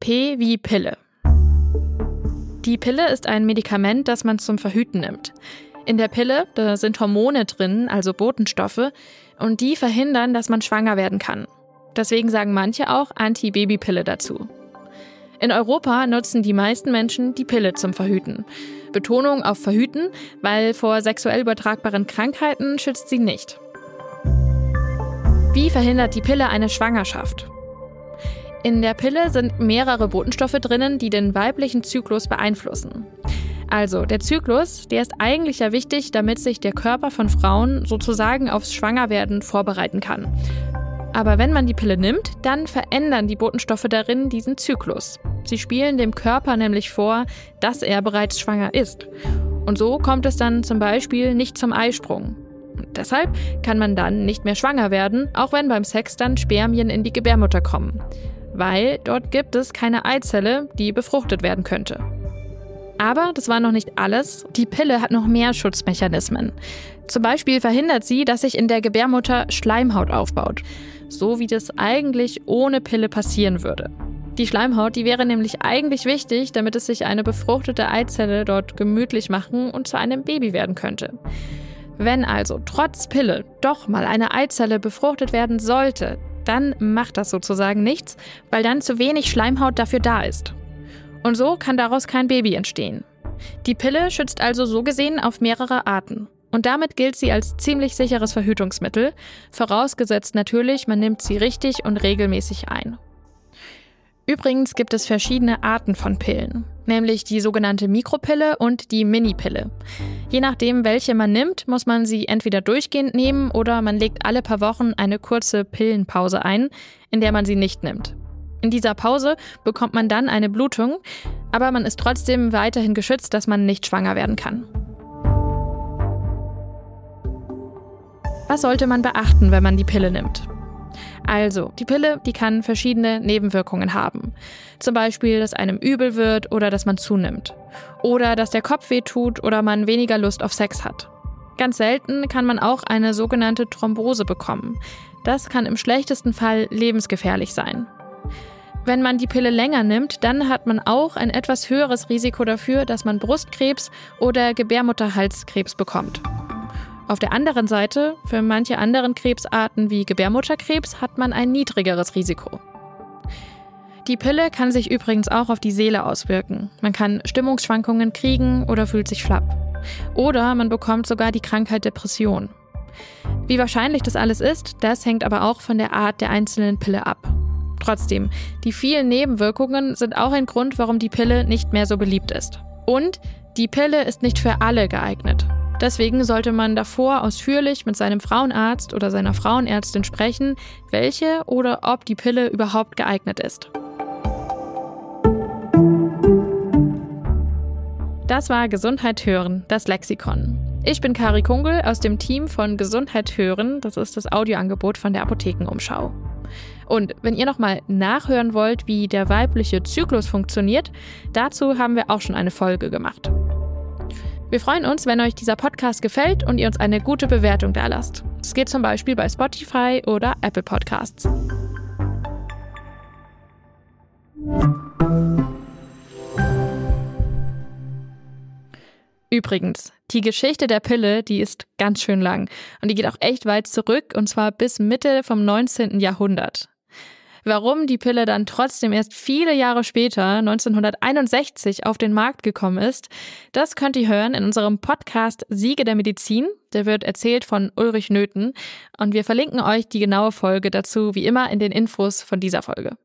P wie Pille. Die Pille ist ein Medikament, das man zum Verhüten nimmt. In der Pille da sind Hormone drin, also Botenstoffe, und die verhindern, dass man schwanger werden kann. Deswegen sagen manche auch Anti-Baby-Pille dazu. In Europa nutzen die meisten Menschen die Pille zum Verhüten. Betonung auf Verhüten, weil vor sexuell übertragbaren Krankheiten schützt sie nicht. Wie verhindert die Pille eine Schwangerschaft? In der Pille sind mehrere Botenstoffe drinnen, die den weiblichen Zyklus beeinflussen. Also, der Zyklus, der ist eigentlich ja wichtig, damit sich der Körper von Frauen sozusagen aufs Schwangerwerden vorbereiten kann. Aber wenn man die Pille nimmt, dann verändern die Botenstoffe darin diesen Zyklus. Sie spielen dem Körper nämlich vor, dass er bereits schwanger ist. Und so kommt es dann zum Beispiel nicht zum Eisprung. Und deshalb kann man dann nicht mehr schwanger werden, auch wenn beim Sex dann Spermien in die Gebärmutter kommen weil dort gibt es keine Eizelle, die befruchtet werden könnte. Aber das war noch nicht alles. Die Pille hat noch mehr Schutzmechanismen. Zum Beispiel verhindert sie, dass sich in der Gebärmutter Schleimhaut aufbaut. So wie das eigentlich ohne Pille passieren würde. Die Schleimhaut, die wäre nämlich eigentlich wichtig, damit es sich eine befruchtete Eizelle dort gemütlich machen und zu einem Baby werden könnte. Wenn also trotz Pille doch mal eine Eizelle befruchtet werden sollte, dann macht das sozusagen nichts, weil dann zu wenig Schleimhaut dafür da ist. Und so kann daraus kein Baby entstehen. Die Pille schützt also so gesehen auf mehrere Arten. Und damit gilt sie als ziemlich sicheres Verhütungsmittel, vorausgesetzt natürlich, man nimmt sie richtig und regelmäßig ein. Übrigens gibt es verschiedene Arten von Pillen, nämlich die sogenannte Mikropille und die Minipille. Je nachdem, welche man nimmt, muss man sie entweder durchgehend nehmen oder man legt alle paar Wochen eine kurze Pillenpause ein, in der man sie nicht nimmt. In dieser Pause bekommt man dann eine Blutung, aber man ist trotzdem weiterhin geschützt, dass man nicht schwanger werden kann. Was sollte man beachten, wenn man die Pille nimmt? Also, die Pille, die kann verschiedene Nebenwirkungen haben. Zum Beispiel, dass einem übel wird oder dass man zunimmt. Oder dass der Kopf weh tut oder man weniger Lust auf Sex hat. Ganz selten kann man auch eine sogenannte Thrombose bekommen. Das kann im schlechtesten Fall lebensgefährlich sein. Wenn man die Pille länger nimmt, dann hat man auch ein etwas höheres Risiko dafür, dass man Brustkrebs oder Gebärmutterhalskrebs bekommt. Auf der anderen Seite, für manche anderen Krebsarten wie Gebärmutterkrebs hat man ein niedrigeres Risiko. Die Pille kann sich übrigens auch auf die Seele auswirken. Man kann Stimmungsschwankungen kriegen oder fühlt sich schlapp. Oder man bekommt sogar die Krankheit Depression. Wie wahrscheinlich das alles ist, das hängt aber auch von der Art der einzelnen Pille ab. Trotzdem, die vielen Nebenwirkungen sind auch ein Grund, warum die Pille nicht mehr so beliebt ist. Und die Pille ist nicht für alle geeignet. Deswegen sollte man davor ausführlich mit seinem Frauenarzt oder seiner Frauenärztin sprechen, welche oder ob die Pille überhaupt geeignet ist. Das war Gesundheit hören, das Lexikon. Ich bin Kari Kungel aus dem Team von Gesundheit hören, das ist das Audioangebot von der Apothekenumschau. Und wenn ihr nochmal nachhören wollt, wie der weibliche Zyklus funktioniert, dazu haben wir auch schon eine Folge gemacht. Wir freuen uns, wenn euch dieser Podcast gefällt und ihr uns eine gute Bewertung da lasst. Das geht zum Beispiel bei Spotify oder Apple Podcasts. Übrigens, die Geschichte der Pille, die ist ganz schön lang und die geht auch echt weit zurück und zwar bis Mitte vom 19. Jahrhundert. Warum die Pille dann trotzdem erst viele Jahre später, 1961, auf den Markt gekommen ist, das könnt ihr hören in unserem Podcast Siege der Medizin. Der wird erzählt von Ulrich Nöthen und wir verlinken euch die genaue Folge dazu wie immer in den Infos von dieser Folge.